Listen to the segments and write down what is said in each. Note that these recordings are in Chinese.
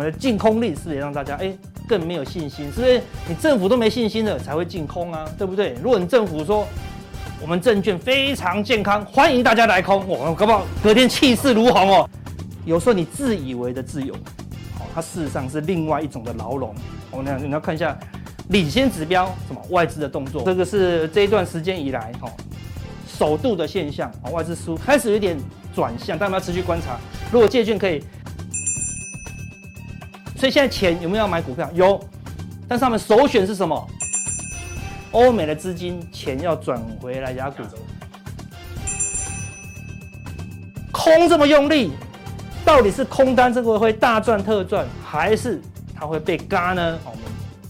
我们的净空力是也让大家哎更没有信心？是不是你政府都没信心了才会净空啊？对不对？如果你政府说我们证券非常健康，欢迎大家来空，我搞不好隔天气势如虹哦。有时候你自以为的自由，好，它事实上是另外一种的牢笼。我们你要看一下领先指标，什么外资的动作，这个是这一段时间以来哈首度的现象啊，外资输开始有点转向，但我们要持续观察。如果借券可以，所以现在钱有没有要买股票？有，但是他们首选是什么？欧美的资金钱要转回来亚股，空这么用力，到底是空单这个会大赚特赚，还是它会被嘎呢？我们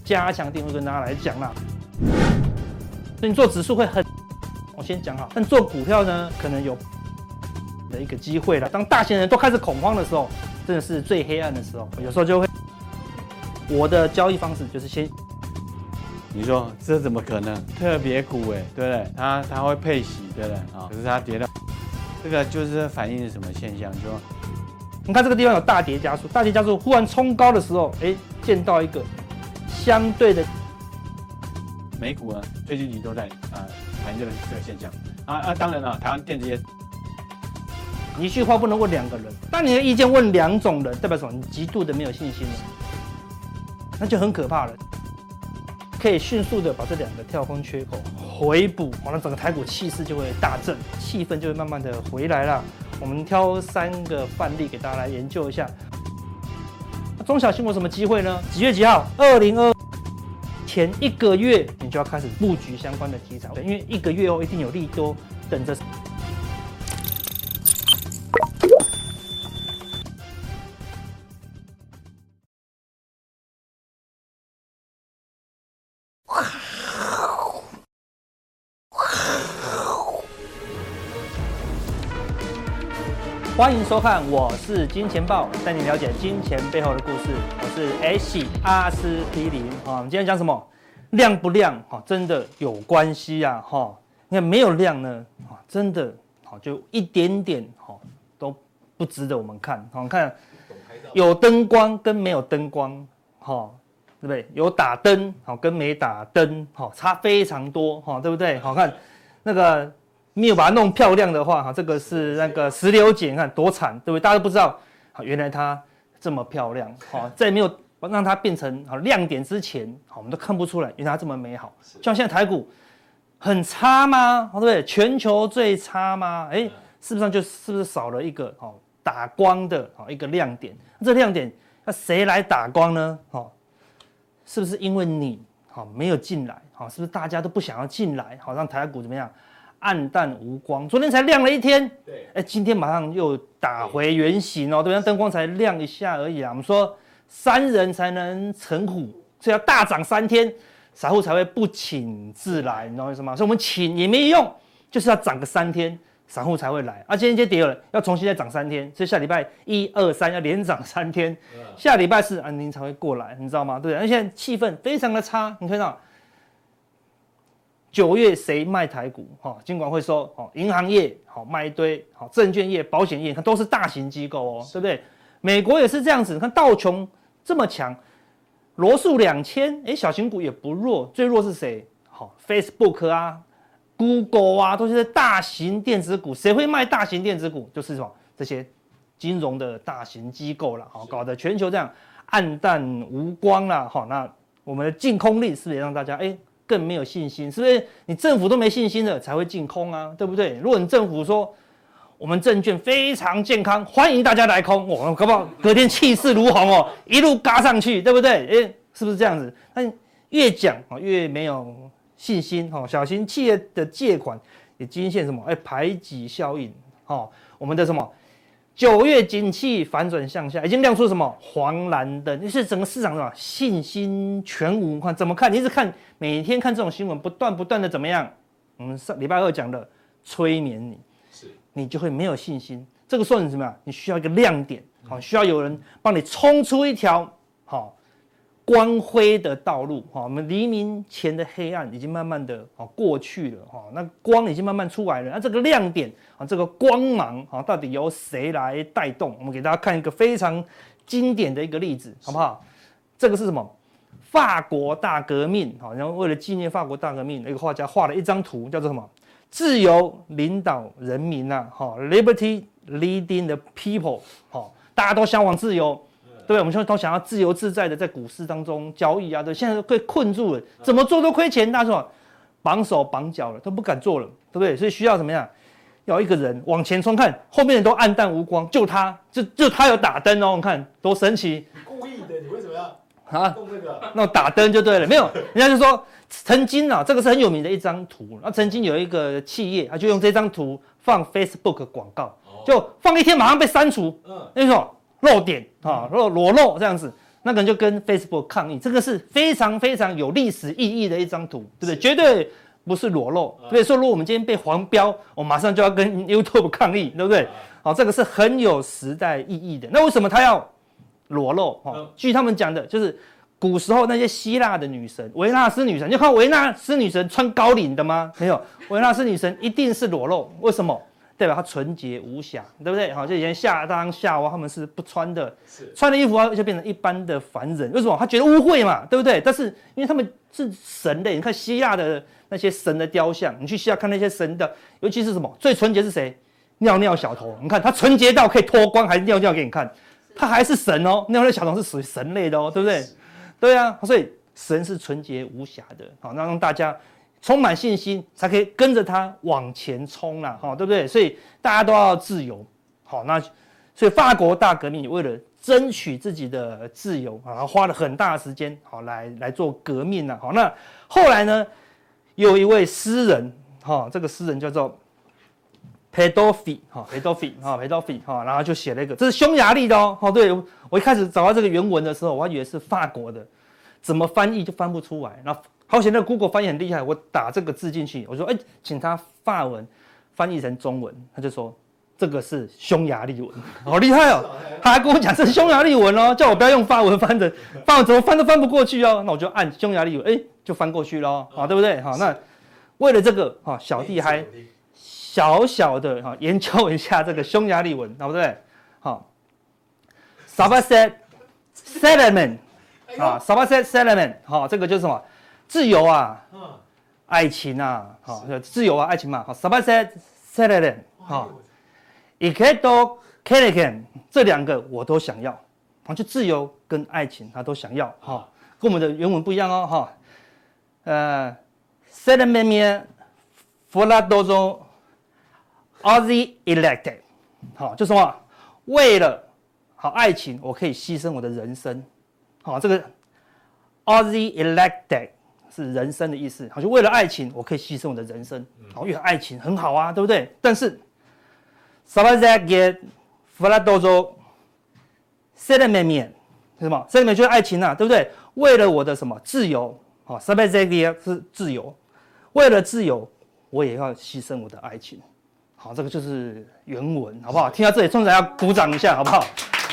加强定会跟大家来讲啦。所以你做指数会很，我先讲好，但做股票呢，可能有的一个机会了。当大型人都开始恐慌的时候，真的是最黑暗的时候，有时候就会，我的交易方式就是先。你说这怎么可能？特别股哎，对不对？它它会配息，对不对啊？可是它跌到，这个就是反映什么现象？就说你看这个地方有大跌加速，大跌加速忽然冲高的时候，哎，见到一个相对的美股啊，最近你都在啊反映这个这个现象啊啊！当然了，台湾电子业，一句话不能问两个人，当你的意见问两种人，代表什么？你极度的没有信心了，那就很可怕了。可以迅速的把这两个跳空缺口回补，完了整个台股气势就会大振，气氛就会慢慢的回来了。我们挑三个范例给大家来研究一下。中小型有什么机会呢？几月几号？二零二前一个月，你就要开始布局相关的题材，因为一个月后一定有利多等着。欢迎收看，我是金钱豹，带你了解金钱背后的故事。我是 H 阿司匹林啊。我们今天讲什么？量不量？哈，真的有关系呀！哈，你看没有量呢，啊，真的好就一点点哈都不值得我们看。好，看有灯光跟没有灯光，哈，对不对？有打灯好跟没打灯，好差非常多，哈，对不对？好看那个。没有把它弄漂亮的话，哈，这个是那个石榴姐，你看多惨，对不对？大家都不知道，好，原来它这么漂亮，好，在没有让它变成好亮点之前，好，我们都看不出来，原来它这么美好。像现在台股很差吗？对不对？全球最差吗？哎，是不是就是不是少了一个好打光的好一个亮点？这亮点那谁来打光呢？好，是不是因为你好没有进来？好，是不是大家都不想要进来？好，让台股怎么样？暗淡无光，昨天才亮了一天，对，哎，今天马上又打回原形哦，对，灯光才亮一下而已啊。我们说三人才能成虎，所以要大涨三天，散户才会不请自来，你知道意思吗？所以我们请也没用，就是要涨个三天，散户才会来。啊，今天今天跌了，要重新再涨三天，所以下礼拜一二三要连涨三天，下礼拜四安宁才会过来，你知道吗？对，而现在气氛非常的差，你看到。九月谁卖台股？哈，金管会说，哦，银行业好卖一堆，好证券业、保险业，它都是大型机构哦，对不对？美国也是这样子，你看道琼这么强，罗素两千，哎，小型股也不弱，最弱是谁？好，Facebook 啊，Google 啊，都是大型电子股，谁会卖大型电子股？就是什么这些金融的大型机构了，好，搞得全球这样暗淡无光了，好，那我们的净空力是不是也让大家哎？更没有信心，是不是？你政府都没信心了，才会净空啊，对不对？如果你政府说我们证券非常健康，欢迎大家来空，我们搞不好隔天气势如虹哦，一路嘎上去，对不对？哎，是不是这样子？但越讲啊越没有信心哦。小型企业的借款也出现什么？哎，排挤效应哦。我们的什么？九月景气反转向下，已经亮出什么黄蓝灯？就是整个市场什么信心全无？看怎么看？你一直看，每天看这种新闻，不断不断的怎么样？我们上礼拜二讲的催眠你，是你就会没有信心。这个时候你什么样？你需要一个亮点，好，需要有人帮你冲出一条好。光辉的道路，哈，我们黎明前的黑暗已经慢慢的啊过去了，哈，那光已经慢慢出来了，那这个亮点啊，这个光芒啊，到底由谁来带动？我们给大家看一个非常经典的一个例子，好不好？这个是什么？法国大革命，好，然后为了纪念法国大革命，那个画家画了一张图，叫做什么？自由领导人民呐，哈，Liberty leading the people，好，大家都向往自由，对不对？我们现在都想要自由自在的在股市当中交易啊，对，现在都被困住了，怎么做都亏钱，大家说绑手绑脚了，都不敢做了，对不对？所以需要怎么样？要一个人往前冲，看后面人都暗淡无光，就他，就就他有打灯哦，你看多神奇！故意的，你为什么要啊？弄那个，那打灯就对了。没有，人家就说曾经啊，这个是很有名的一张图。那曾经有一个企业，他就用这张图放 Facebook 广告，就放一天马上被删除。嗯，那种露点啊，露裸露这样子，那个人就跟 Facebook 抗议，这个是非常非常有历史意义的一张图，对不对？绝对。不是裸露，所以说如果我们今天被黄标，我马上就要跟 YouTube 抗议，对不对？好，这个是很有时代意义的。那为什么他要裸露？哈，据他们讲的，就是古时候那些希腊的女神，维纳斯女神，你看维纳斯女神穿高领的吗？没有，维纳斯女神一定是裸露。为什么？代表他纯洁无瑕，对不对？好，就以前夏当夏娃他们是不穿的，穿的衣服就变成一般的凡人。为什么？他觉得污秽嘛，对不对？但是因为他们是神类，你看希腊的。那些神的雕像，你去希腊看那些神的，尤其是什么最纯洁是谁？尿尿小童，你看他纯洁到可以脱光，还尿尿给你看，他还是神哦。尿尿小童是属于神类的哦，对不对？对啊，所以神是纯洁无瑕的，好，那让大家充满信心，才可以跟着他往前冲啦，好，对不对？所以大家都要自由，好，那所以法国大革命为了争取自己的自由啊，花了很大的时间，好来来做革命了，好，那后来呢？有一位诗人，哈，这个诗人叫做裴多菲，哈，裴多菲，哈，裴多菲，哈，然后就写了一个，这是匈牙利的哦，哦，对，我一开始找到这个原文的时候，我还以为是法国的，怎么翻译就翻不出来。那好险，那个 Google 翻译很厉害，我打这个字进去，我说，哎，请他法文翻译成中文，他就说这个是匈牙利文，好厉害哦，他还跟我讲这是匈牙利文哦，叫我不要用法文翻的，法文怎么翻都翻不过去哦，那我就按匈牙利文，哎。就翻过去咯，好，对不对？好，那为了这个，哈，小弟还小小的哈研究一下这个匈牙利文，对不对？好，Szabadság Szellem 啊，Szabadság Szellem 好，这个就是什么？自由啊，爱情啊，好，自由啊，爱情嘛，好，Szabadság Szellem 好，Ékdo Kérlek 这两个我都想要，好，就自由跟爱情他都想要，哈，跟我们的原文不一样哦，哈。呃，Szeretném feladozom az életet，好，就什么？为了好爱情，我可以牺牲我的人生。好，这个 az életet 是人生的意思。好，像为了爱情，我可以牺牲我的人生。好，因为爱情很好啊，对不对？但是 szeretném 是什么就是爱情啊，对不对？为了我的什么自由？好，Szabadság 是自由，为了自由，我也要牺牲我的爱情。好，这个就是原文，好不好？听到这里，通常要鼓掌一下，好不好？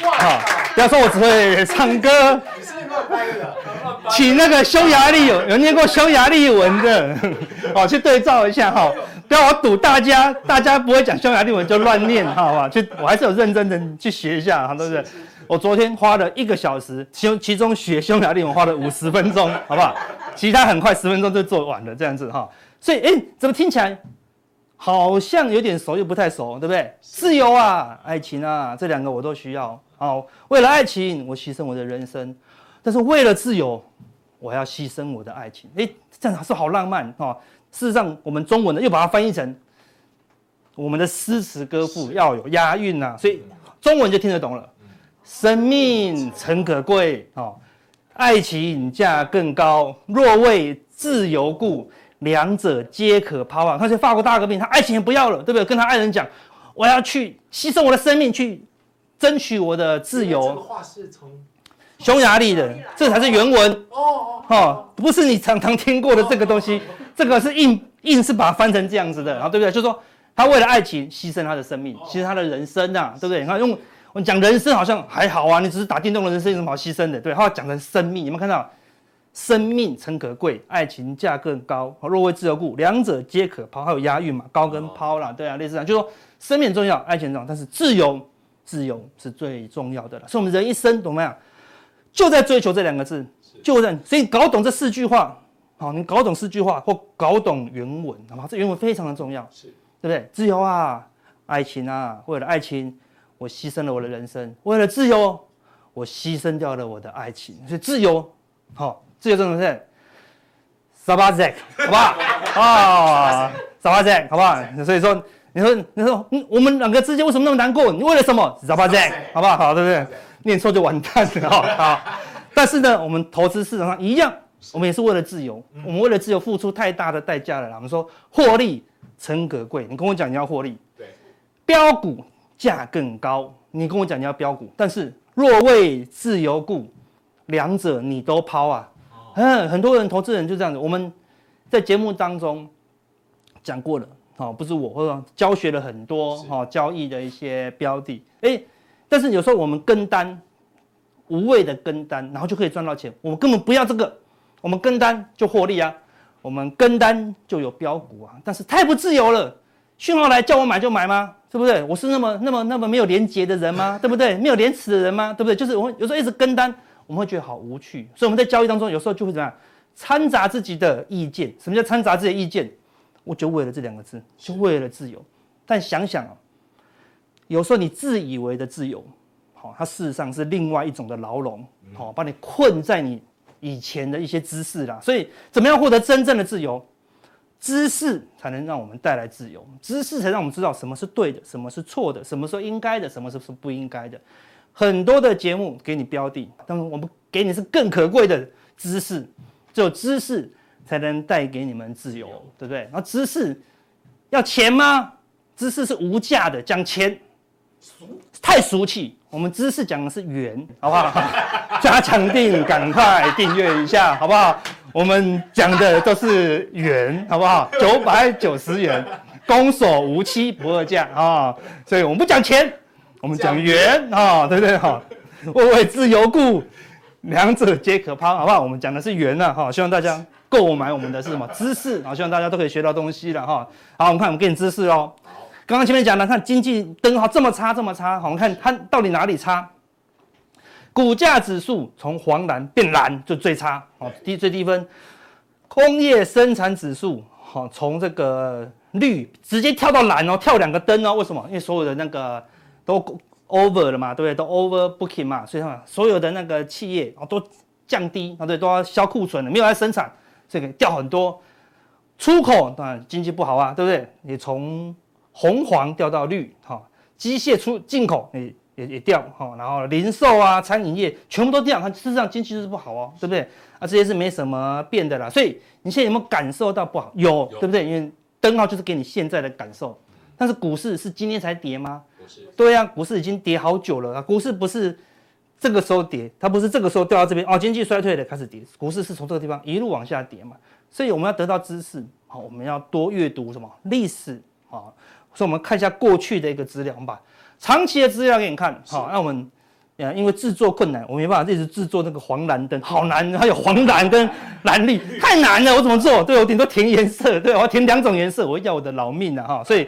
好，不要说我只会唱歌。你是没有拍的，请那个匈牙利有有念过匈牙利文的，哦，去对照一下哈。不要我赌大家，大家不会讲匈牙利文就乱念，好不好？去，我还是有认真的去学一下，好，对不对？我昨天花了一个小时，其中其中学匈牙利文花了五十分钟，好不好？其他很快十分钟就做完了，这样子哈。所以，哎、欸，怎么听起来好像有点熟又不太熟，对不对？自由啊，爱情啊，这两个我都需要。好，为了爱情，我牺牲我的人生；但是为了自由，我要牺牲我的爱情。哎、欸，这样是好浪漫哈。事实上，我们中文呢又把它翻译成我们的诗词歌赋要有押韵呐，所以中文就听得懂了。生命诚可贵，哦，爱情价更高。若为自由故，两者皆可抛啊！他是法国大革命，他爱情也不要了，对不对？跟他爱人讲，我要去牺牲我的生命，去争取我的自由。这个话是从匈牙利的，这才是原文哦哦，不是你常常听过的这个东西，这个是硬硬是把它翻成这样子的，然后对不对？就是说他为了爱情牺牲他的生命，牺牲他的人生呐，对不对？你看用。我讲人生好像还好啊，你只是打电动的人生有什么好牺牲的？对，他要讲成生命，有没有看到？生命诚可贵，爱情价更高。若为自由故，两者皆可抛。还有押韵嘛？高跟抛啦，对啊，类似这样，就是说生命重要，爱情重要，但是自由自由是最重要的了。所以，我们人一生懂没有？就在追求这两个字，就在。所以，搞懂这四句话，好，你搞懂四句话或搞懂原文，好吗？这原文非常的重要，是对不对？自由啊，爱情啊，为了爱情，我牺牲了我的人生；为了自由，我牺牲掉了我的爱情。所以，自由，好，自由这种是。沙巴仔，好不好？啊，沙巴仔，好不好？所以说，你说，你说，嗯，我们两个之间为什么那么难过？你为了什么？沙巴仔，好不好？好，对不对？念错就完蛋了，好。但是呢，我们投资市场上一样，我们也是为了自由。我们为了自由付出太大的代价了。我们说获利诚可贵，你跟我讲你要获利，对，标股价更高，你跟我讲你要标股，但是若为自由故，两者你都抛啊。嗯，很多人投资人就这样子。我们在节目当中讲过了，哦，不是我，或者教学了很多哦交易的一些标的，哎，但是有时候我们跟单，无谓的跟单，然后就可以赚到钱。我们根本不要这个，我们跟单就获利啊，我们跟单就有标股啊。但是太不自由了，讯号来叫我买就买吗？对不对？我是那么那么那么没有廉洁的人吗？对不对？没有廉耻的人吗？对不对？就是我有时候一直跟单。我们会觉得好无趣，所以我们在交易当中有时候就会怎么样，掺杂自己的意见。什么叫掺杂自己的意见？我就为了这两个字，就为了自由。但想想啊，有时候你自以为的自由，好，它事实上是另外一种的牢笼，好，把你困在你以前的一些知识啦。所以，怎么样获得真正的自由？知识才能让我们带来自由，知识才让我们知道什么是对的，什么是错的，什么是应该的，什么是不应该的。很多的节目给你标的，但是我们给你是更可贵的知识，只有知识才能带给你们自由，对不对？然后知识要钱吗？知识是无价的，讲钱太俗气。我们知识讲的是缘，好不好？加强定，赶快订阅一下，好不好？我们讲的都是缘，好不好？九百九十元，攻守无期，不二价啊！所以我们不讲钱。我们讲缘啊，对不对哈？为为自由故，两者皆可抛，好不好？我们讲的是缘呐，哈，希望大家购买我们的是什么知识啊？希望大家都可以学到东西了哈。好，我们看，我们给你知识哦。刚刚前面讲了，看经济灯号这么差，这么差，好，我们看它到底哪里差？股价指数从黄蓝变蓝就最差，哦，低最低分。工业生产指数，好，从这个绿直接跳到蓝哦，跳两个灯哦。为什么？因为所有的那个。都 over 了嘛，对不对？都 over booking 嘛，所以说所有的那个企业啊都降低啊，对，都要销库存了，没有来生产，这个掉很多。出口当然经济不好啊，对不对？也从红黄掉到绿，哈，机械出进口也也也掉，哈，然后零售啊、餐饮业全部都掉，它事实上经济就是不好哦，对不对？啊，这些是没什么变的啦。所以你现在有没有感受到不好？有，有对不对？因为灯号就是给你现在的感受，但是股市是今天才跌吗？对呀、啊，股市已经跌好久了啊！股市不是这个时候跌，它不是这个时候掉到这边哦，经济衰退了开始跌。股市是从这个地方一路往下跌嘛，所以我们要得到知识，好，我们要多阅读什么历史啊。所以我们看一下过去的一个资料，我们把长期的资料给你看。好，那我们呃，因为制作困难，我没办法一直制作那个黄蓝灯，好难，还有黄蓝跟蓝绿，太难了，我怎么做？对，我顶多填颜色，对，我要填两种颜色，我会要我的老命了哈，所以。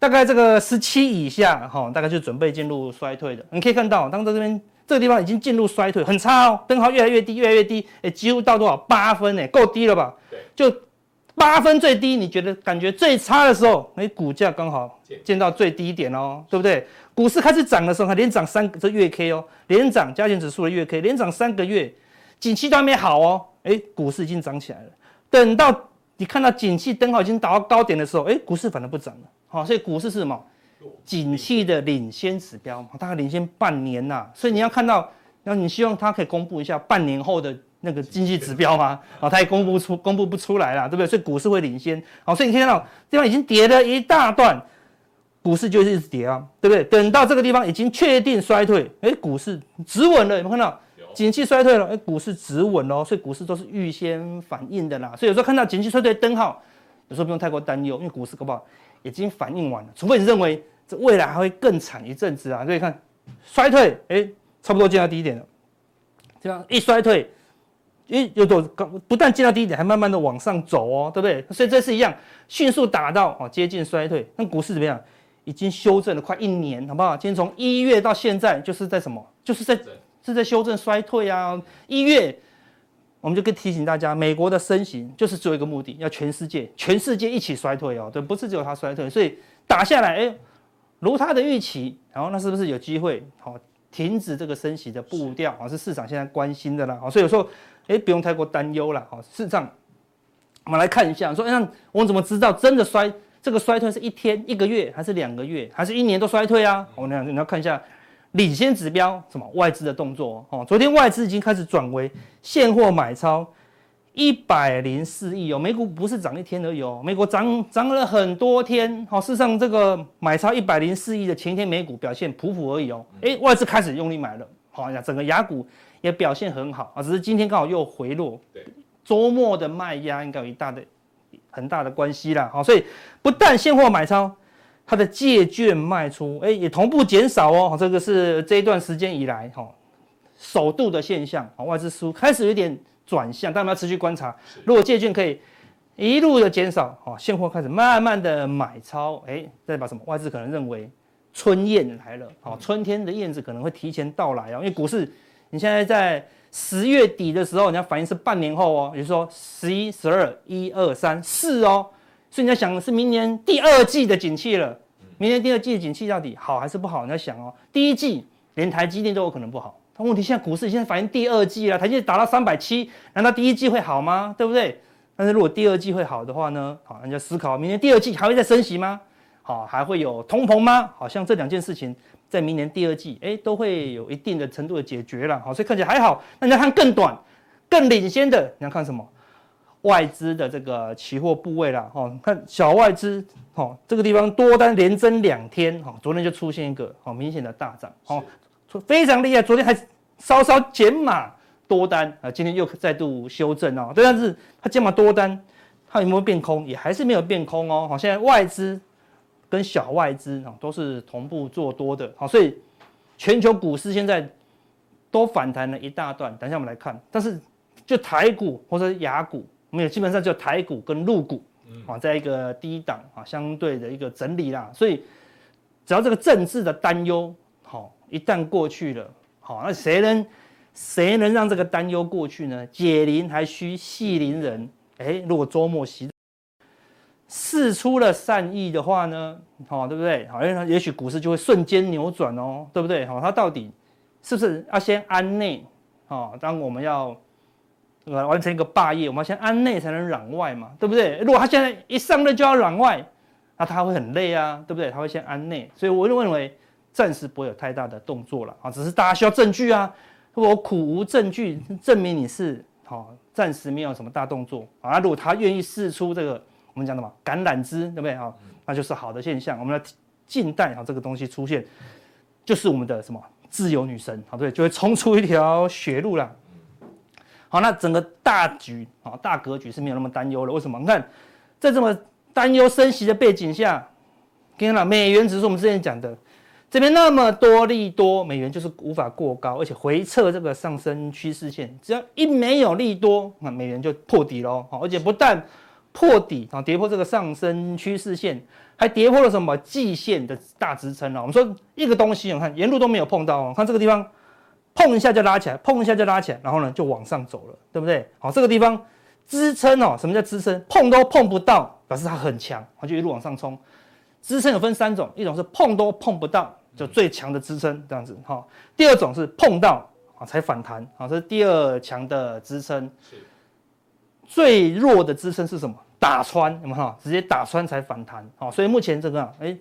大概这个十七以下，哈，大概就准备进入衰退的。你可以看到，当在这边这个地方已经进入衰退，很差哦，灯号越来越低，越来越低，哎，几乎到多少八分，哎，够低了吧？对，就八分最低，你觉得感觉最差的时候，哎，股价刚好见到最低点哦，对不对？股市开始涨的时候，它连涨三个这月 K 哦，连涨加权指数的月 K，连涨三个月，景气都还没好哦，哎，股市已经涨起来了。等到你看到景气灯号已经达到高点的时候，哎，股市反而不涨了。好，所以股市是什么？景气的领先指标，大概领先半年呐。所以你要看到，然后你希望它可以公布一下半年后的那个经济指标吗？啊，它也公布出，公布不出来了，对不对？所以股市会领先。好，所以你看到这地方已经跌了一大段，股市就一直跌啊，对不对？等到这个地方已经确定衰退，哎，股市止稳了，有没有看到？景气衰退了，哎，股市止稳了，所以股市都是预先反应的啦。所以有时候看到景气衰退灯号，有时候不用太过担忧，因为股市搞不好。已经反应完了，除非你认为这未来还会更惨一阵子啊！所以看衰退，哎，差不多见到低点了。这样一衰退，一有多高，不但见到低点，还慢慢的往上走哦，对不对？所以这是一样，迅速打到哦接近衰退。那股市怎么样？已经修正了快一年，好不好？今天从一月到现在，就是在什么？就是在是在修正衰退啊。一月我们就跟提醒大家，美国的升息就是只有一个目的，要全世界全世界一起衰退哦，对，不是只有它衰退，所以打下来，哎，如他的预期，然后那是不是有机会好停止这个升息的步调啊？是市场现在关心的啦，所以有时候哎不用太过担忧了，好，事实上。我们来看一下，说，那我们怎么知道真的衰？这个衰退是一天、一个月，还是两个月，还是一年都衰退啊？我们你要看一下领先指标，什么外资的动作哦。昨天外资已经开始转为现货买超一百零四亿哦。美股不是涨一天而已哦，美股涨涨了很多天。好，事实上这个买超一百零四亿的前一天美股表现普普而已哦。诶，外资开始用力买了，好，整个雅股也表现很好啊，只是今天刚好又回落。对。周末的卖压应该有一大的很大的关系啦，好，所以不但现货买超，它的借券卖出，哎，也同步减少哦，这个是这一段时间以来哈首度的现象，外资输开始有点转向，但我们要持续观察，如果借券可以一路的减少，哦，现货开始慢慢的买超，哎，代表什么？外资可能认为春燕来了，哦，春天的燕子可能会提前到来哦，因为股市你现在在。十月底的时候，人家反应是半年后哦，也就是说十一、十二、一二三四哦，所以你要想的是明年第二季的景气了。明年第二季的景气到底好还是不好？你要想哦，第一季连台积电都有可能不好。但问题现在股市现在反映第二季了，台积电达到三百七，难道第一季会好吗？对不对？但是如果第二季会好的话呢？好，人家思考明年第二季还会再升息吗？好，还会有通膨吗？好像这两件事情。在明年第二季，哎，都会有一定的程度的解决了，好，所以看起来还好。那你要看更短、更领先的，你要看什么？外资的这个期货部位啦，哈，看小外资，哈，这个地方多单连增两天，哈，昨天就出现一个好明显的大涨，哦，非常厉害。昨天还稍稍减码多单啊，今天又再度修正哦，但是它减码多单，它有没有变空？也还是没有变空哦，好，现在外资。跟小外资啊都是同步做多的，好，所以全球股市现在都反弹了一大段。等一下我们来看，但是就台股或者雅股，我们也基本上就台股跟陆股啊，在一个低档啊相对的一个整理啦。所以只要这个政治的担忧好一旦过去了，好，那谁能谁能让这个担忧过去呢？解铃还需系铃人，哎，如果周末洗。释出了善意的话呢，好，对不对？好，因为也许股市就会瞬间扭转哦，对不对？好，它到底是不是要先安内？好，当我们要呃完成一个霸业，我们要先安内才能攘外嘛，对不对？如果他现在一上任就要攘外，那他会很累啊，对不对？他会先安内，所以我就认为暂时不会有太大的动作了啊，只是大家需要证据啊。如果苦无证据证明你是好，暂时没有什么大动作啊。如果他愿意试出这个。我们讲的嘛，橄榄枝，对不对？好，那就是好的现象。我们来静待啊，这个东西出现，就是我们的什么自由女神，好，对，就会冲出一条血路了。好，那整个大局啊，大格局是没有那么担忧了。为什么？你看，在这么担忧升息的背景下，看到美元指数，我们之前讲的，这边那么多利多，美元就是无法过高，而且回撤这个上升趋势线，只要一没有利多，那美元就破底喽。好，而且不但破底啊，跌破这个上升趋势线，还跌破了什么季线的大支撑啊？我们说一个东西，你看沿路都没有碰到哦，看这个地方碰一下就拉起来，碰一下就拉起来，然后呢就往上走了，对不对？好，这个地方支撑哦，什么叫支撑？碰都碰不到，表示它很强，它就一路往上冲。支撑有分三种，一种是碰都碰不到，就最强的支撑这样子哈。第二种是碰到啊才反弹啊，这是第二强的支撑。是最弱的支撑是什么？打穿，有没有哈？直接打穿才反弹，好，所以目前这个，哎，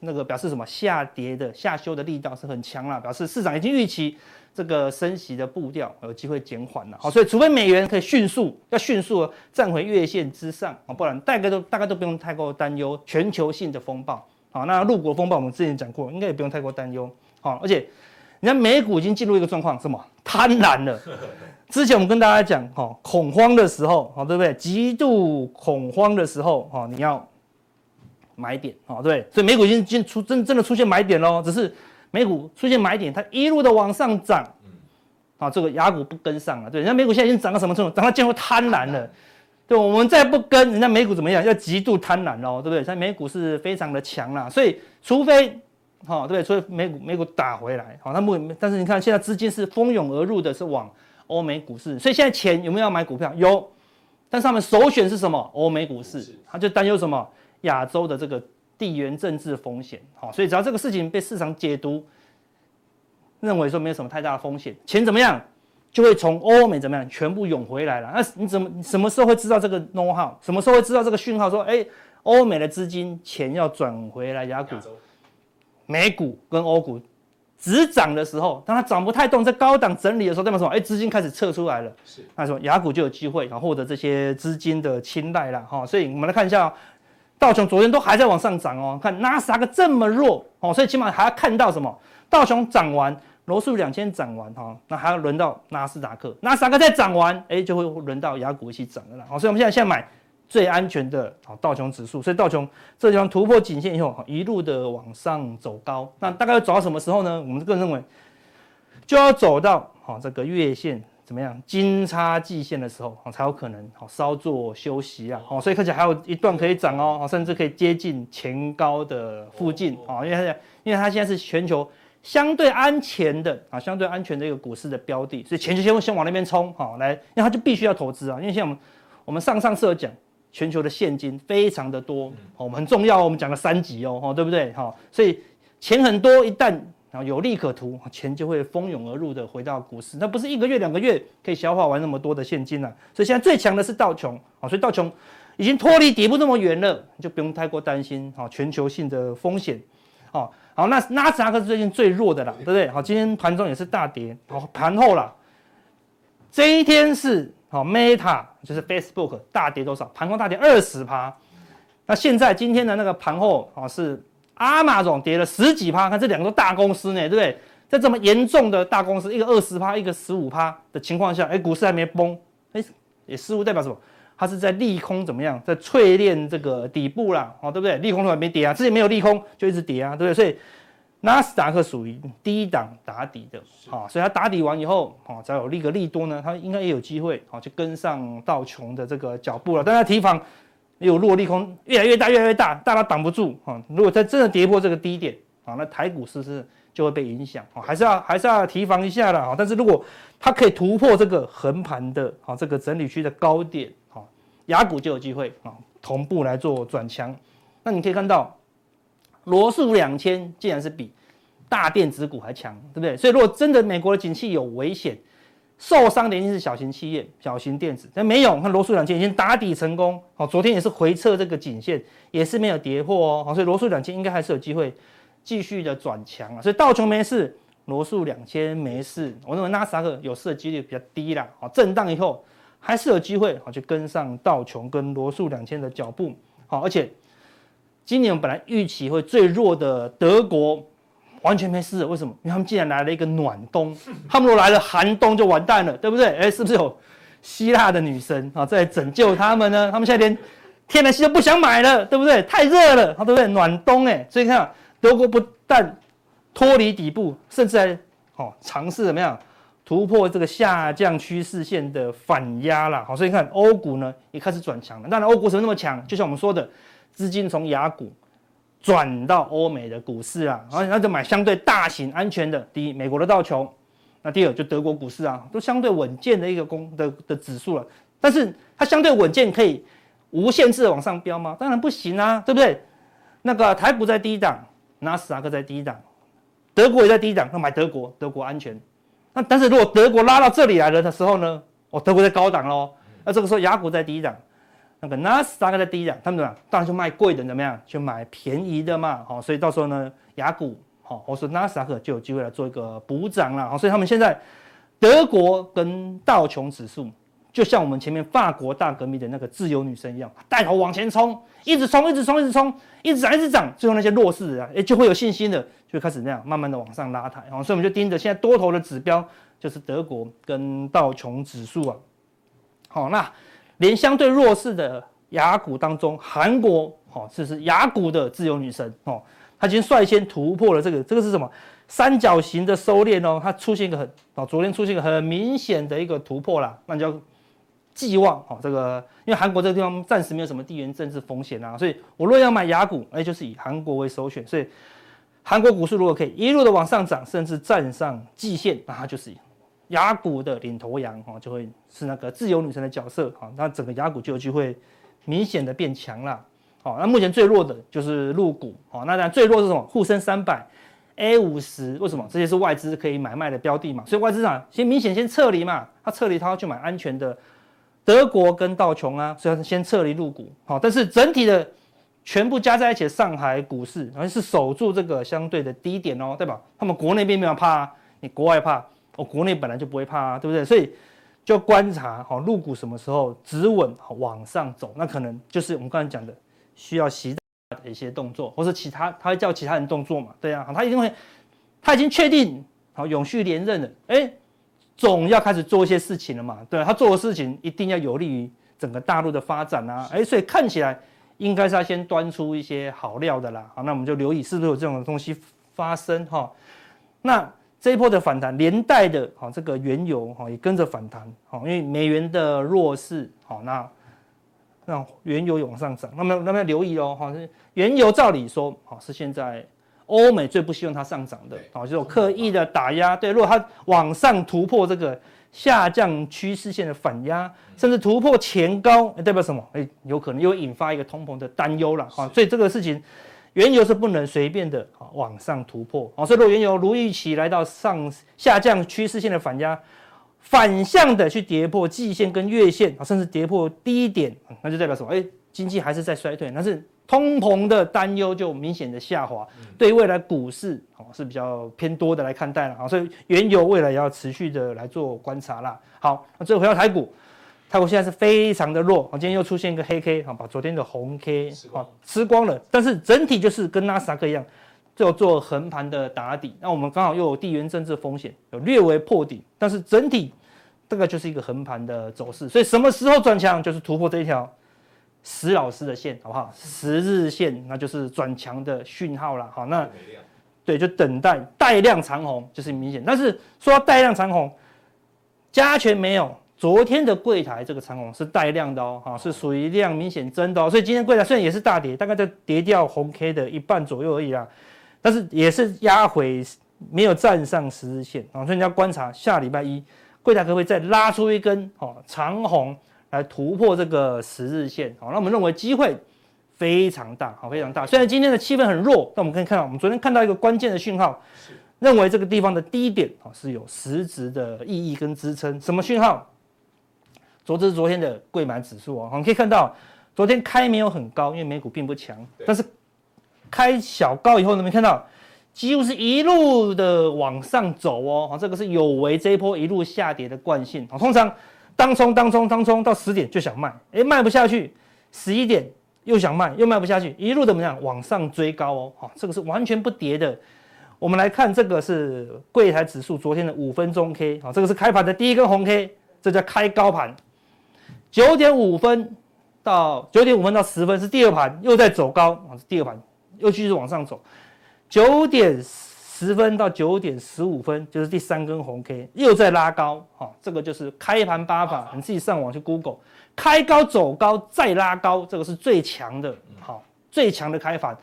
那个表示什么？下跌的下修的力道是很强了，表示市场已经预期这个升息的步调有机会减缓了，好，所以除非美元可以迅速要迅速站回月线之上啊，不然大概都大概都不用太过担忧全球性的风暴，好，那陆股风暴我们之前讲过，应该也不用太过担忧，好，而且你看美股已经进入一个状况，什么？贪婪了。之前我们跟大家讲，哈，恐慌的时候，哈，对不对？极度恐慌的时候，哈，你要买点，哈，对。所以美股已经进出真真的出现买点喽，只是美股出现买点，它一路的往上涨，啊，这个雅股不跟上了，对。人家美股现在已经涨到什么程度？涨到近乎贪婪了，对，我们再不跟人家美股怎么样，要极度贪婪喽，对不对？像美股是非常的强啦，所以除非，好、哦，对不对？所以美股美股打回来，好、哦，那不，但是你看现在资金是蜂拥而入的，是往欧美股市，所以现在钱有没有要买股票？有，但是他们首选是什么？欧美股市，他就担忧什么？亚洲的这个地缘政治风险，好、哦，所以只要这个事情被市场解读，认为说没有什么太大的风险，钱怎么样？就会从欧美怎么样全部涌回来了？那你怎么你什么时候会知道这个 know how？什么时候会知道这个讯号？说，哎，欧美的资金钱要转回来亚股，美股跟欧股只涨的时候，当它涨不太动，在高档整理的时候，代表什么？哎，资金开始撤出来了。是，那说雅股就有机会啊，获得这些资金的青睐了哈。所以我们来看一下，道琼昨天都还在往上涨哦，看纳斯达克这么弱哦，所以起码还要看到什么？道琼涨完。罗素两千涨完哈，那还要轮到纳斯达克，纳斯达克再涨完，哎，就会轮到雅股一起涨了啦。好，所以我们现在现在买最安全的啊道琼指数，所以道琼这地方突破颈线以后，一路的往上走高。那大概要走到什么时候呢？我们个人认为就要走到好这个月线怎么样金叉季线的时候，才有可能好稍作休息啊。好，所以看起来还有一段可以涨哦，甚至可以接近前高的附近啊，因为它因为它现在是全球。相对安全的啊，相对安全的一个股市的标的，所以钱就先先往那边冲，好来，因为它就必须要投资啊，因为像我们我们上上次有讲，全球的现金非常的多，我们很重要，我们讲了三级哦，对不对？哈，所以钱很多，一旦啊有利可图，钱就会蜂拥而入的回到股市，那不是一个月两个月可以消化完那么多的现金了，所以现在最强的是道琼啊，所以道琼已经脱离底部那么远了，你就不用太过担心啊全球性的风险，好。好，那纳斯达克是最近最弱的啦，对不对？好，今天盘中也是大跌。好，盘后啦，这一天是好 Meta 就是 Facebook 大跌多少？盘后大跌二十趴。那现在今天的那个盘后啊是 Amazon 跌了十几趴，看这两个都大公司呢，对不对？在这么严重的大公司，一个二十趴，一个十五趴的情况下，哎，股市还没崩，哎，也似乎代表什么？它是在利空怎么样，在淬炼这个底部啦，哦，对不对？利空都还没跌啊，之前没有利空就一直跌啊，对不对？所以纳斯达克属于低档打底的，好、哦，所以它打底完以后，啊，只要有利个利多呢，它应该也有机会，好、哦，去跟上道琼的这个脚步了。但它提防有落利空越来越大，越来越大，大到挡不住啊、哦。如果它真的跌破这个低点，啊、哦，那台股是不是就会被影响？啊，还是要还是要提防一下了，啊、哦。但是如果它可以突破这个横盘的，好、哦，这个整理区的高点。啊，雅股就有机会啊，同步来做转强。那你可以看到，罗素两千竟然是比大电子股还强，对不对？所以如果真的美国的景气有危险，受伤的一定是小型企业、小型电子。但没有，看罗素两千已经打底成功，好，昨天也是回撤这个颈线，也是没有跌破哦。好，所以罗素两千应该还是有机会继续的转强啊。所以道琼没事，罗素两千没事，我认为纳斯达克有事的几率比较低啦。好，震荡以后。还是有机会好，去跟上道琼跟罗素两千的脚步，好，而且今年本来预期会最弱的德国完全没事，为什么？因为他们竟然来了一个暖冬，他们如果来了寒冬就完蛋了，对不对？哎，是不是有希腊的女神啊在拯救他们呢？他们现在连天然气都不想买了，对不对？太热了，对不对？暖冬哎，所以看德国不但脱离底部，甚至还哦尝试怎么样？突破这个下降趋势线的反压啦，好，所以你看欧股呢也开始转强了。当然，欧股怎么那么强？就像我们说的，资金从雅股转到欧美的股市啊，然后那就买相对大型安全的。第一，美国的道琼，那第二就德国股市啊，都相对稳健的一个公的的指数了。但是它相对稳健，可以无限制的往上飙吗？当然不行啊，对不对？那个台股在低档，纳斯达克在低档，德国也在低档，那买德国，德国安全。那但是如果德国拉到这里来了的时候呢？哦，德国在高档喽。那这个时候雅股在低档，那个纳斯达克在低档，他们怎么样？当然就卖贵的怎么样？就买便宜的嘛。好，所以到时候呢，雅股好，或是纳斯达克就有机会来做一个补涨了。好，所以他们现在德国跟道琼指数，就像我们前面法国大革命的那个自由女神一样，带头往前冲，一直冲，一直冲，一直冲，一直涨，一直涨，最后那些弱势的啊，哎，就会有信心的。就开始那样慢慢的往上拉抬，好所以我们就盯着现在多头的指标，就是德国跟道琼指数啊。好，那连相对弱势的雅股当中，韩国哦，这是雅股的自由女神哦，它已经率先突破了这个，这个是什么？三角形的收敛哦，它出现一个很哦，昨天出现一个很明显的一个突破啦，那你就要寄望哦，这个因为韩国这个地方暂时没有什么地缘政治风险啊，所以我若要买雅股，哎，就是以韩国为首选。所以韩国股市如果可以一路的往上涨，甚至站上季线，那它就是雅股的领头羊哦，就会是那个自由女神的角色啊，那整个雅股就有机会明显的变强了。好，那目前最弱的就是陆股，好，那当然最弱是什么？沪深三百。A 五十为什么？这些是外资可以买卖的标的嘛，所以外资啊，先明显先撤离嘛，他撤离他要去买安全的德国跟道琼啊，所以他先撤离陆股。好，但是整体的全部加在一起，上海股市好像是守住这个相对的低点哦，对吧？他们国内并没有怕啊，你国外怕，我国内本来就不会怕啊，对不对？所以就观察好入股什么时候止稳往上走，那可能就是我们刚才讲的需要习。的一些动作，或是其他，他会叫其他人动作嘛？对啊，他一定会，他已经确定好永续连任了，哎，总要开始做一些事情了嘛？对，他做的事情一定要有利于整个大陆的发展啊，哎，所以看起来应该是要先端出一些好料的啦。好，那我们就留意是不是有这种东西发生哈。那这一波的反弹连带的，好，这个原油哈也跟着反弹，好，因为美元的弱势，好那。让原油往上涨，那么那么要留意哦，哈，原油照理说，好是现在欧美最不希望它上涨的，好，就是刻意的打压，对，如果它往上突破这个下降趋势线的反压，甚至突破前高，代表什么？哎，有可能又引发一个通膨的担忧了，哈，所以这个事情，原油是不能随便的啊往上突破，啊，所以如果原油如预期来到上下降趋势线的反压。反向的去跌破季线跟月线啊，甚至跌破低点，那就代表什么？哎，经济还是在衰退，但是通膨的担忧就明显的下滑，对未来股市哦是比较偏多的来看待了啊，所以原油未来也要持续的来做观察啦。好，那最后回到台股，台股现在是非常的弱，今天又出现一个黑 K 啊，把昨天的红 K 啊吃光了，但是整体就是跟纳斯达克一样。就做横盘的打底，那我们刚好又有地缘政治风险，有略微破底，但是整体这个就是一个横盘的走势，所以什么时候转强就是突破这一条石老师的线，好不好？十日线那就是转强的讯号了，好，那对，就等待带量长红就是明显，但是说带量长红，加权没有，昨天的柜台这个长虹是带量的哦，哈，是属于量明显增的哦，所以今天柜台虽然也是大跌，大概在跌掉红 K 的一半左右而已啦。但是也是压回，没有站上十日线啊，所以你要观察下礼拜一，柜台可不可以再拉出一根哦长虹来突破这个十日线？好，那我们认为机会非常大，好，非常大。虽然今天的气氛很弱，但我们可以看到，我们昨天看到一个关键的讯号，认为这个地方的低点啊是有实质的意义跟支撑。什么讯号？昨日昨天的柜买指数啊，我们可以看到，昨天开没有很高，因为美股并不强，但是。开小高以后，能没看到，几乎是一路的往上走哦，啊，这个是有违这一波一路下跌的惯性啊。通常当冲当冲当冲到十点就想卖，哎，卖不下去，十一点又想卖，又卖不下去，一路怎么样往上追高哦，好，这个是完全不跌的。我们来看这个是柜台指数昨天的五分钟 K，好，这个是开盘的第一根红 K，这叫开高盘。九点五分到九点五分到十分是第二盘，又在走高第二盘。又继续往上走，九点十分到九点十五分就是第三根红 K，又在拉高，哈，这个就是开盘八法，你自己上网去 Google，开高走高再拉高，这个是最强的，好，最强的开盘，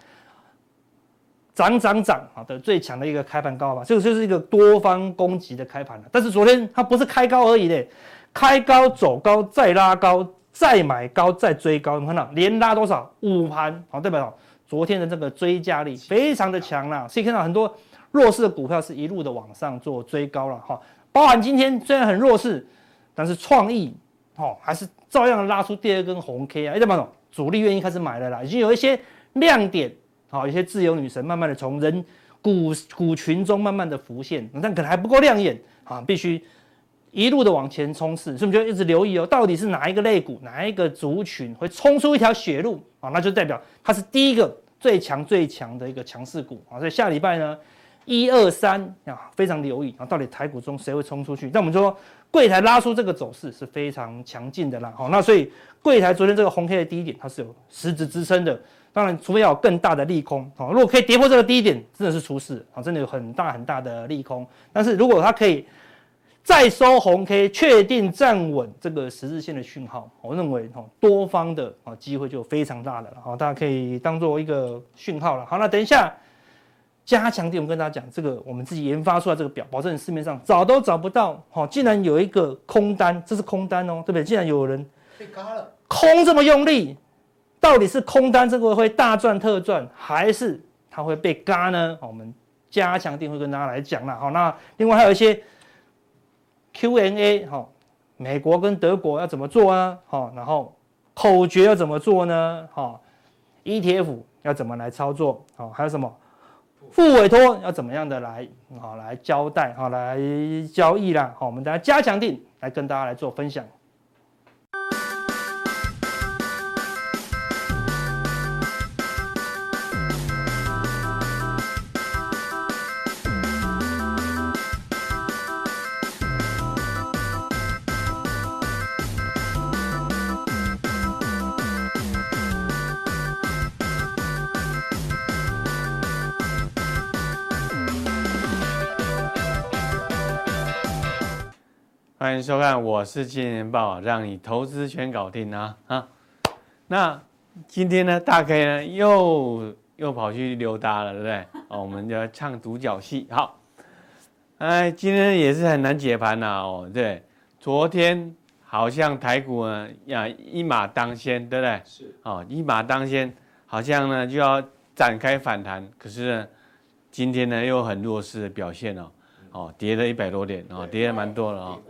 涨涨涨，好的最强的一个开盘高法，这个就是一个多方攻击的开盘了。但是昨天它不是开高而已的，开高走高再拉高，再买高再追高，你看到连拉多少？五盘，好，代表。昨天的这个追加力非常的强啦，所以看到很多弱势的股票是一路的往上做追高了哈。包含今天虽然很弱势，但是创意哦还是照样拉出第二根红 K 啊，哎，代表什么？主力愿意开始买了啦，已经有一些亮点，好，有些自由女神慢慢的从人股股群中慢慢的浮现，但可能还不够亮眼啊，必须一路的往前冲刺，所以我们就一直留意哦，到底是哪一个类股，哪一个族群会冲出一条血路啊？那就代表它是第一个。最强最强的一个强势股啊，所以下礼拜呢，一二三啊，非常留意啊，到底台股中谁会冲出去？那我们说，柜台拉出这个走势是非常强劲的啦。好，那所以柜台昨天这个红 K 的低点，它是有实质支撑的。当然，除非要有更大的利空啊，如果可以跌破这个低点，真的是出事啊，真的有很大很大的利空。但是如果它可以再收红 K，确定站稳这个十字线的讯号，我认为哈多方的啊机会就非常大的了，好，大家可以当做一个讯号了。好，那等一下加强点，我跟大家讲这个我们自己研发出来这个表，保证市面上找都找不到。好，竟然有一个空单，这是空单哦，对不对？竟然有人被嘎了，空这么用力，到底是空单这个会大赚特赚，还是它会被嘎呢？好，我们加强点会跟大家来讲了。好，那另外还有一些。Q&A 哈，美国跟德国要怎么做啊？哦，然后口诀要怎么做呢？哦，ETF 要怎么来操作？好，还有什么副委托要怎么样的来好来交代好来交易啦？好，我们大家加强定来跟大家来做分享。欢迎收看，我是金钱豹，让你投资全搞定啊啊！那今天呢，大 K 呢又又跑去溜达了，对不对？哦，我们就要唱独角戏。好，哎，今天也是很难解盘呐，哦，对，昨天好像台股呢呀一马当先，对不对？是，哦，一马当先，好像呢就要展开反弹，可是呢，今天呢又很弱势的表现哦，哦，跌了一百多点，哦，跌了蛮多了哦。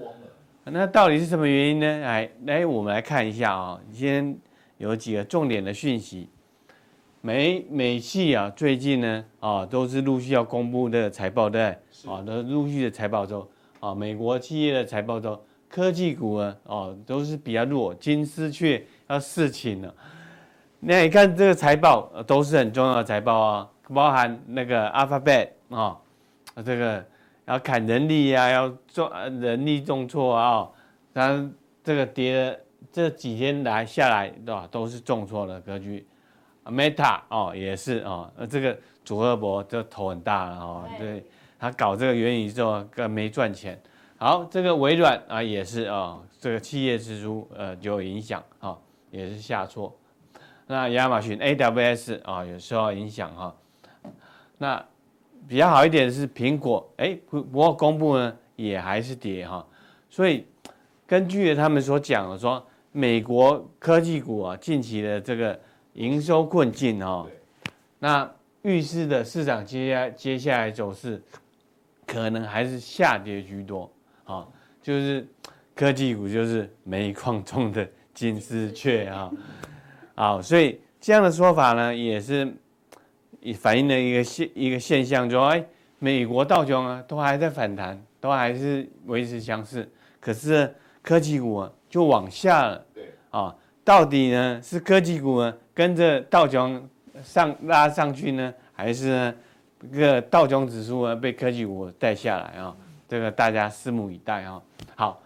那到底是什么原因呢？来，来，我们来看一下啊、哦。今天有几个重点的讯息，美美系啊，最近呢啊，都是陆续要公布的财报，对，啊，都陆续的财报周啊，美国企业的财报周，科技股啊，哦，都是比较弱，金丝雀要示警了。那你看这个财报都是很重要的财报啊，包含那个 Alphabet 啊，这个。要砍人力呀、啊，要重人力重挫啊，它这个跌了这几天来下来，对吧？都是重挫的格局。Meta 哦，也是哦，这个祖克伯这头很大了哦，对，他搞这个元宇宙更没赚钱。好，这个微软啊也是哦，这个企业支出呃就有影响啊，也是下挫。那亚马逊 AWS 啊有受到影响哈，那。比较好一点的是苹果，哎，不不过公布呢也还是跌哈，所以根据他们所讲的说，美国科技股啊近期的这个营收困境哈，那预示的市场接下接下来走势可能还是下跌居多啊，就是科技股就是煤矿中的金丝雀啊，好，所以这样的说法呢也是。反映了一个现一个现象，就说哎，美国道琼啊都还在反弹，都还是维持强势，可是科技股啊就往下了。对啊，到底呢是科技股呢跟着道琼上拉上去呢，还是呢这个道琼指数啊被科技股带下来啊？这个大家拭目以待啊。好，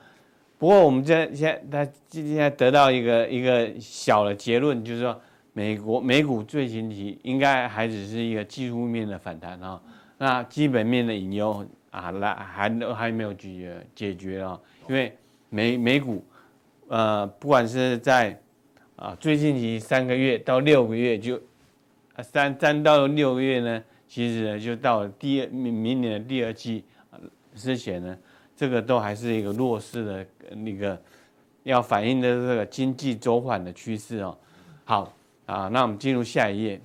不过我们这现在他今天得到一个一个小的结论，就是说。美国美股最近期应该还只是一个技术面的反弹啊，那基本面的隐忧啊，来还还没有解决解决啊，因为美美股呃，不管是在啊最近期三个月到六个月就三三到六个月呢，其实呢就到了第二明明年的第二季之前呢，这个都还是一个弱势的那个要反映的这个经济走缓的趋势哦，好。啊，那我们进入下一页。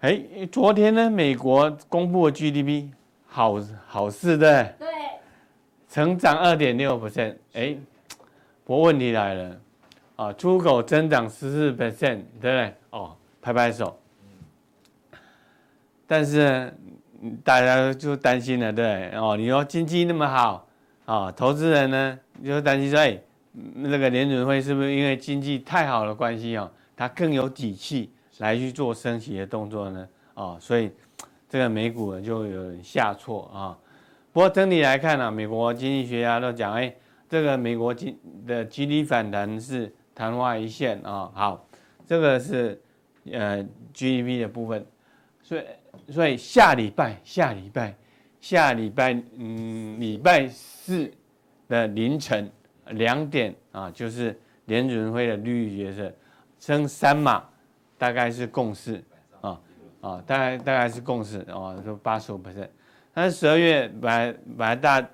哎，昨天呢，美国公布的 GDP 好好事的，对，成长二点六 percent。哎，不过问题来了，啊，出口增长十四 percent，对不对？哦，拍拍手。但是呢，大家就担心了，对，哦，你说经济那么好，啊，投资人呢就担心说，哎。那个联准会是不是因为经济太好的关系啊，它更有底气来去做升息的动作呢？啊，所以这个美股就有点下挫啊。不过整体来看呢，美国经济学家都讲，哎，这个美国经的经济反弹是昙花一现啊。好，这个是呃 GDP 的部分，所以所以下礼拜下礼拜下礼拜嗯礼拜四的凌晨两点啊，就是联准会的利率决策升三码，大概是共识啊啊，大概大概是共识啊，就八十五 percent。但是十二月本来本来大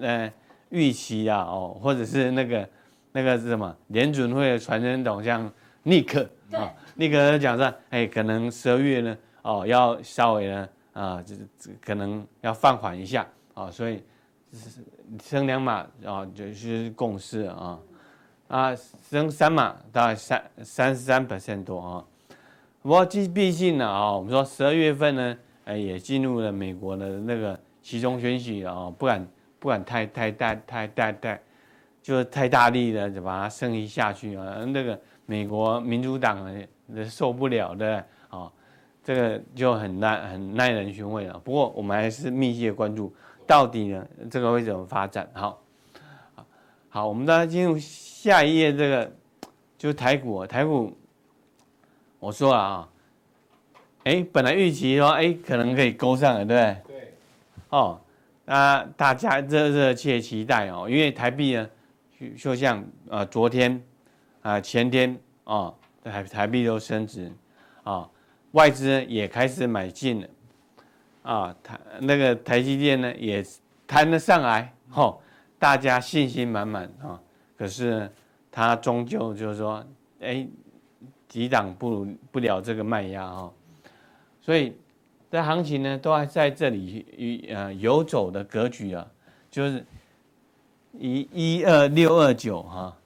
呃预期啊哦，或者是那个那个是什么联准会的传声筒像尼克啊，尼克讲说，哎，可能十二月呢哦要稍微呢。啊，这这可能要放缓一下啊，所以升两码啊，就是共识啊，啊，升三码大概三三十三 percent 多啊。不过毕毕竟呢啊，我们说十二月份呢，哎，也进入了美国的那个期中选举啊，不敢不敢太太大太太太，就是太大力的就把它升一下去啊，那个美国民主党呢受不了的啊。这个就很耐很耐人寻味了。不过我们还是密切关注，到底呢这个会怎么发展？好，好，我们大家进入下一页。这个就是台股，台股，我说了啊，哎，本来预期说哎可能可以勾上了，对不对？对。哦，那大家热热切期待哦，因为台币呢，就像啊昨天啊前天啊台台币都升值啊。外资也开始买进了，啊，台那个台积电呢也谈得上来，吼，大家信心满满啊。可是它终究就是说，哎，抵挡不不了这个卖压哈。所以这行情呢都还在这里与呃游走的格局啊，就是一一二六二九哈，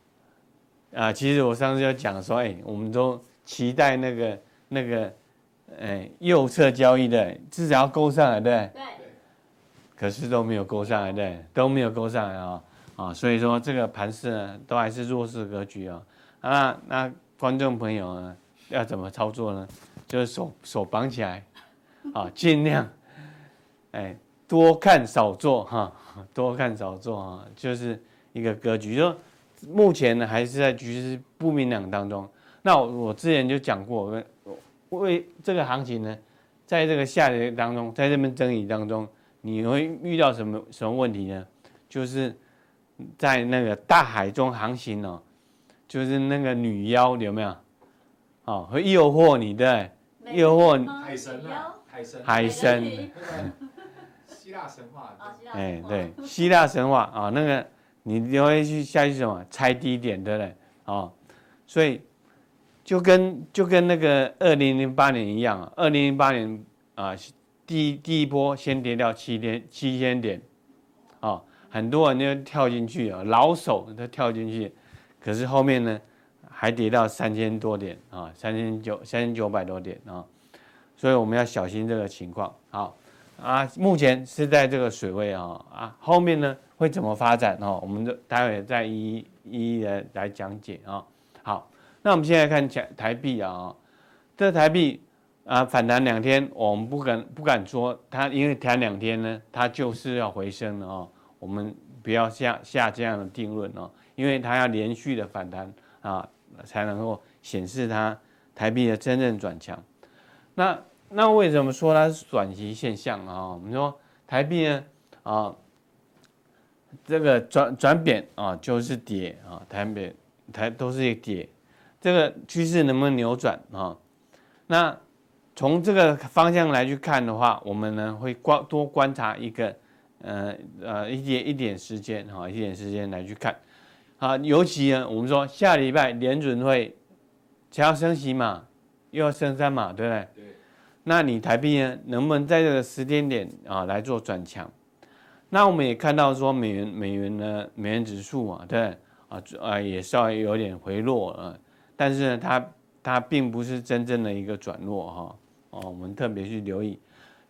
啊，其实我上次就讲说，哎，我们都期待那个那个。哎，右侧交易的至少要勾上来，对。对。可是都没有勾上来，对，都没有勾上来啊啊！所以说这个盘势呢，都还是弱势格局啊。啊，那观众朋友呢，要怎么操作呢？就是手手绑起来，啊，尽量，哎，多看少做哈，多看少做啊，就是一个格局。就目前呢，还是在局势不明朗当中。那我我之前就讲过。为这个行情呢，在这个下跌当中，在这边争议当中，你会遇到什么什么问题呢？就是在那个大海中航行哦，就是那个女妖有没有？哦，会诱惑你的，诱惑海神啊，海神，海神，希腊神话，哎，对，希腊神话啊，那个你就会去下去什么猜低点，对不对？哦，所以。就跟就跟那个二零零八年一样啊，二零零八年啊，第一第一波先跌掉七千七千点，啊，很多人就跳进去啊，老手都跳进去，可是后面呢，还跌到三千多点啊，三千九三千九百多点啊，所以我们要小心这个情况。好啊，目前是在这个水位啊啊，后面呢会怎么发展哦？我们就待会再一一一一的来讲解啊。那我们现在看台台币啊，这台币啊反弹两天，我们不敢不敢说它，因为弹两天呢，它就是要回升了啊。我们不要下下这样的定论哦，因为它要连续的反弹啊，才能够显示它台币的真正转强。那那为什么说它是短期现象啊？我们说台币呢啊，这个转转贬啊就是跌啊，台贬台都是一个跌。这个趋势能不能扭转啊？那从这个方向来去看的话，我们呢会观多观察一个，呃呃一点一点时间哈，一点时间来去看，啊，尤其呢我们说下礼拜联准会才要升息嘛，又要升三码，对不对？对。那你台币呢能不能在这个时间点啊来做转强？那我们也看到说美元美元呢美元指数嘛，对，啊啊也稍微有点回落啊。但是呢，它它并不是真正的一个转弱哈哦，我们特别去留意。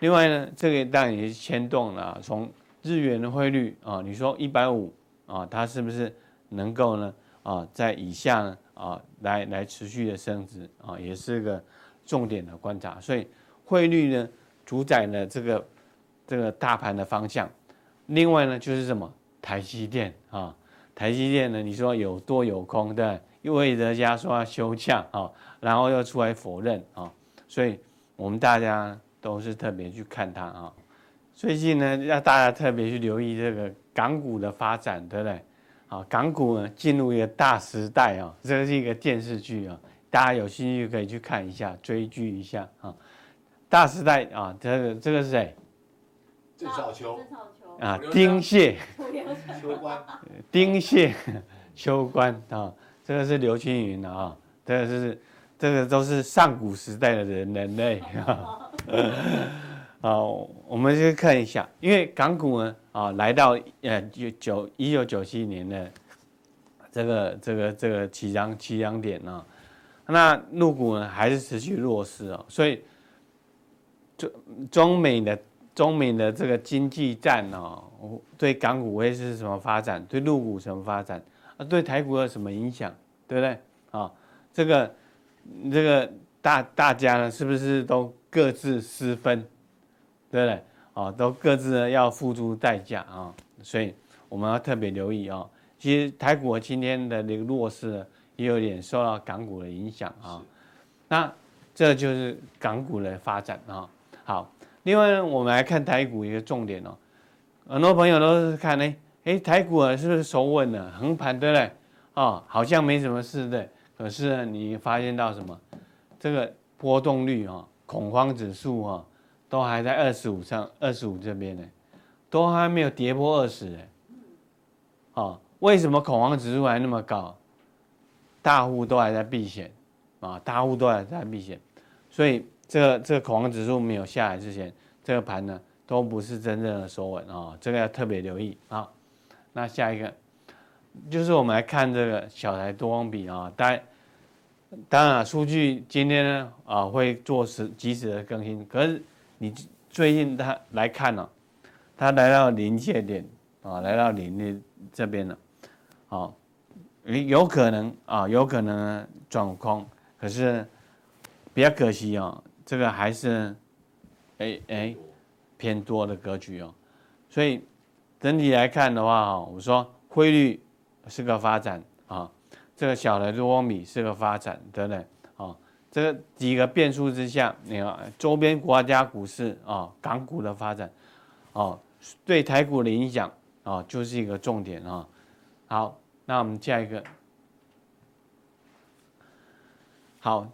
另外呢，这个当然也是牵动了从日元的汇率啊，你说一百五啊，它是不是能够呢啊在以下呢啊来来持续的升值啊，也是个重点的观察。所以汇率呢主宰了这个这个大盘的方向。另外呢就是什么台积电啊，台积电呢你说有多有空对？因为人家说要休假啊，然后又出来否认啊，所以我们大家都是特别去看它啊，最近呢，要大家特别去留意这个港股的发展，对不对？啊，港股呢进入一个大时代啊，这个是一个电视剧啊，大家有兴趣可以去看一下，追剧一下啊。大时代啊，这个这个是谁？郑少秋。啊，丁蟹。秋官。丁蟹，秋官啊，这个是刘青云的啊，这个是这个都是上古时代的人人类啊。好，我们先看一下，因为港股呢，啊，来到呃九一九九七年的这个这个这个起涨起涨点啊，那入股呢还是持续弱势哦，所以中中美的中美的这个经济战啊，对港股会是什么发展？对陆股什么发展？啊，对台股有什么影响？对不对？啊，这个这个大大家呢，是不是都各自私分？对不对？啊，都各自呢要付出代价啊，所以我们要特别留意啊。其实台股今天的那个弱势也有点受到港股的影响啊。那这就是港股的发展啊。好，另外呢，我们来看台股一个重点哦。很多朋友都是看呢，哎，台股啊是不是守稳了，横盘对不对？啊，好像没什么事的。可是呢，你发现到什么？这个波动率啊，恐慌指数啊。都还在二十五上，二十五这边呢，都还没有跌破二十哎，啊，为什么恐慌指数还那么高？大户都还在避险，啊，大户都还在避险，所以这个这个恐慌指数没有下来之前，这个盘呢都不是真正的守稳啊，这个要特别留意啊。那下一个就是我们来看这个小台多光比啊，当当然数据今天呢啊会做时及时的更新，可是。你最近他来看了，他来到临界点啊，来到临界这边了，好，有可能啊，有可能转空，可是比较可惜啊，这个还是哎哎偏多的格局哦，所以整体来看的话哈，我说汇率是个发展啊，这个小的多空比是个发展，对不对？这个几个变数之下，你看周边国家股市啊，港股的发展，哦，对台股的影响啊，就是一个重点啊。好，那我们下一个，好，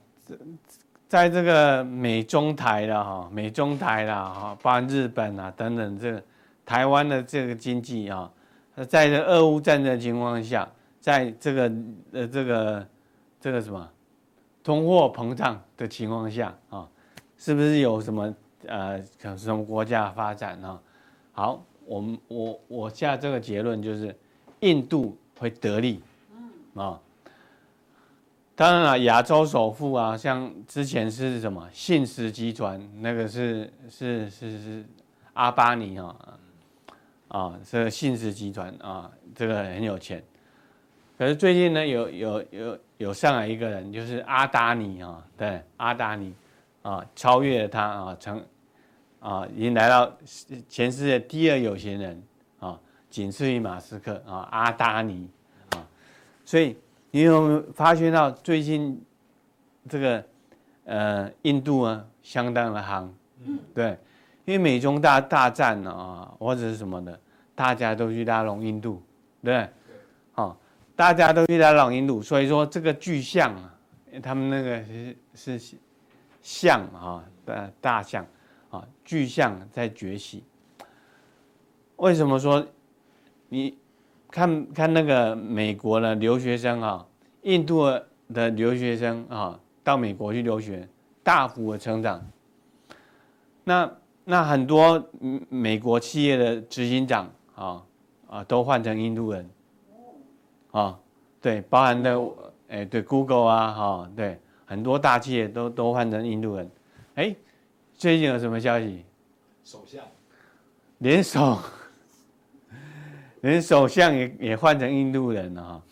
在这个美中台的哈，美中台的哈，包括日本啊等等，这个台湾的这个经济啊，在这俄乌战争的情况下，在这个呃这个这个什么？通货膨胀的情况下啊，是不是有什么呃，可能什么国家发展呢？好，我们我我下这个结论就是，印度会得利，啊，当然了，亚洲首富啊，像之前是什么信实集团，那个是是是是阿巴尼啊，啊，这个信氏集团啊，这个很有钱。可是最近呢，有有有有上来一个人，就是阿达尼啊，对，阿达尼啊，超越了他啊，成啊，已经来到全世界第二有钱人啊，仅次于马斯克啊，阿达尼啊，所以你有没有发现到最近这个呃印度啊，相当的夯，对，因为美中大大战啊，或者是什么的，大家都去拉拢印度，对，好。大家都去拉拢印度，所以说这个巨象啊，他们那个是是象啊，大大象啊，巨象在崛起。为什么说你看看那个美国的留学生啊，印度的留学生啊，到美国去留学，大幅的成长。那那很多美国企业的执行长啊啊，都换成印度人。啊，对，包含的，哎，对，Google 啊，哈，对，很多大企业都都换成印度人，哎，最近有什么消息？首相，连首，连首相也也换成印度人了哈，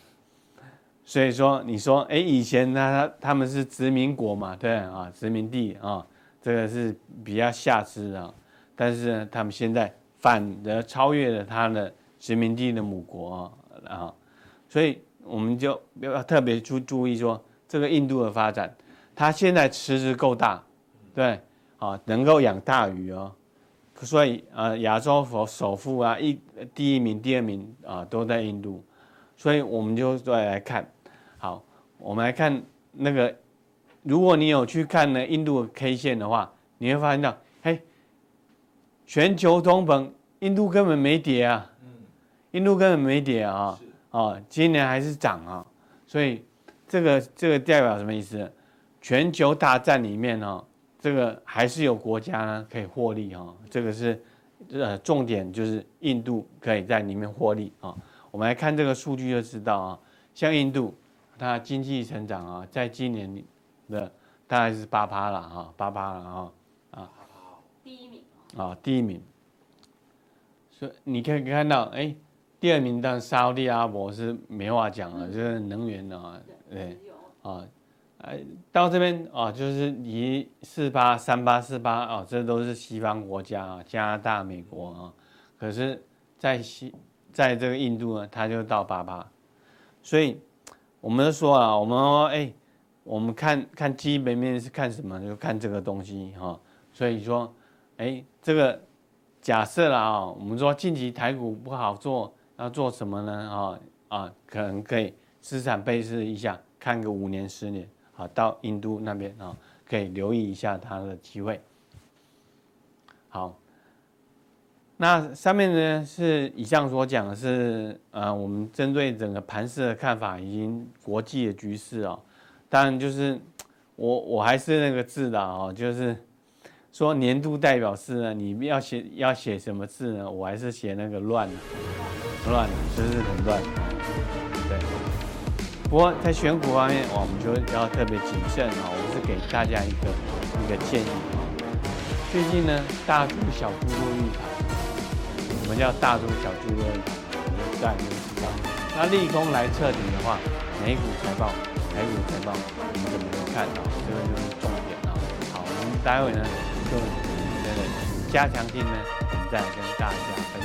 所以说，你说，哎，以前他他们是殖民国嘛，对啊，殖民地啊，这个是比较下肢的，但是呢，他们现在反而超越了他的殖民地的母国啊。所以我们就要特别注注意说，这个印度的发展，它现在池子够大，对，啊，能够养大鱼哦，所以啊，亚洲佛首富啊，一第一名、第二名啊，都在印度，所以我们就再来看，好，我们来看那个，如果你有去看呢印度的 K 线的话，你会发现到，嘿，全球通膨，印度根本没跌啊，印度根本没跌啊，啊，今年还是涨啊，所以这个这个代表什么意思？全球大战里面呢，这个还是有国家呢可以获利哈，这个是呃重点，就是印度可以在里面获利啊。我们来看这个数据就知道啊，像印度，它经济成长啊，在今年的大概是八趴了哈，八趴了哈啊，第一名啊，第一名。所以你可以看到，哎，第二名的沙特阿拉伯是没话讲了，就是能源啊，对啊。哎，到这边啊，就是离四八、三八、四八啊，这都是西方国家啊，加拿大、美国啊。可是，在西，在这个印度呢，它就到八八。所以，我们说啊，我们说，哎，我们看看基本面是看什么？就看这个东西哈。所以说，哎，这个假设了啊，我们说近期台股不好做，要做什么呢？啊啊，可能可以资产配置一下，看个五年、十年。好，到印度那边啊，可以留意一下它的机会。好，那上面呢是以上所讲的是，呃，我们针对整个盘势的看法，以及国际的局势哦。当然就是我我还是那个字的哦，就是说年度代表是呢，你要写要写什么字呢？我还是写那个乱，乱，就是很乱，对。不过在选股方面，我们就要特别谨慎啊！我是给大家一个一个建议啊。最近呢，大猪小猪都遇盘，什么叫大猪小猪都遇盘？大家就知道。那利空来测底的话，美股财报、台股财报，我们怎么能看到？这个就是重点啊！好，我们待会呢，就这个加强錠呢，我们再来跟大家。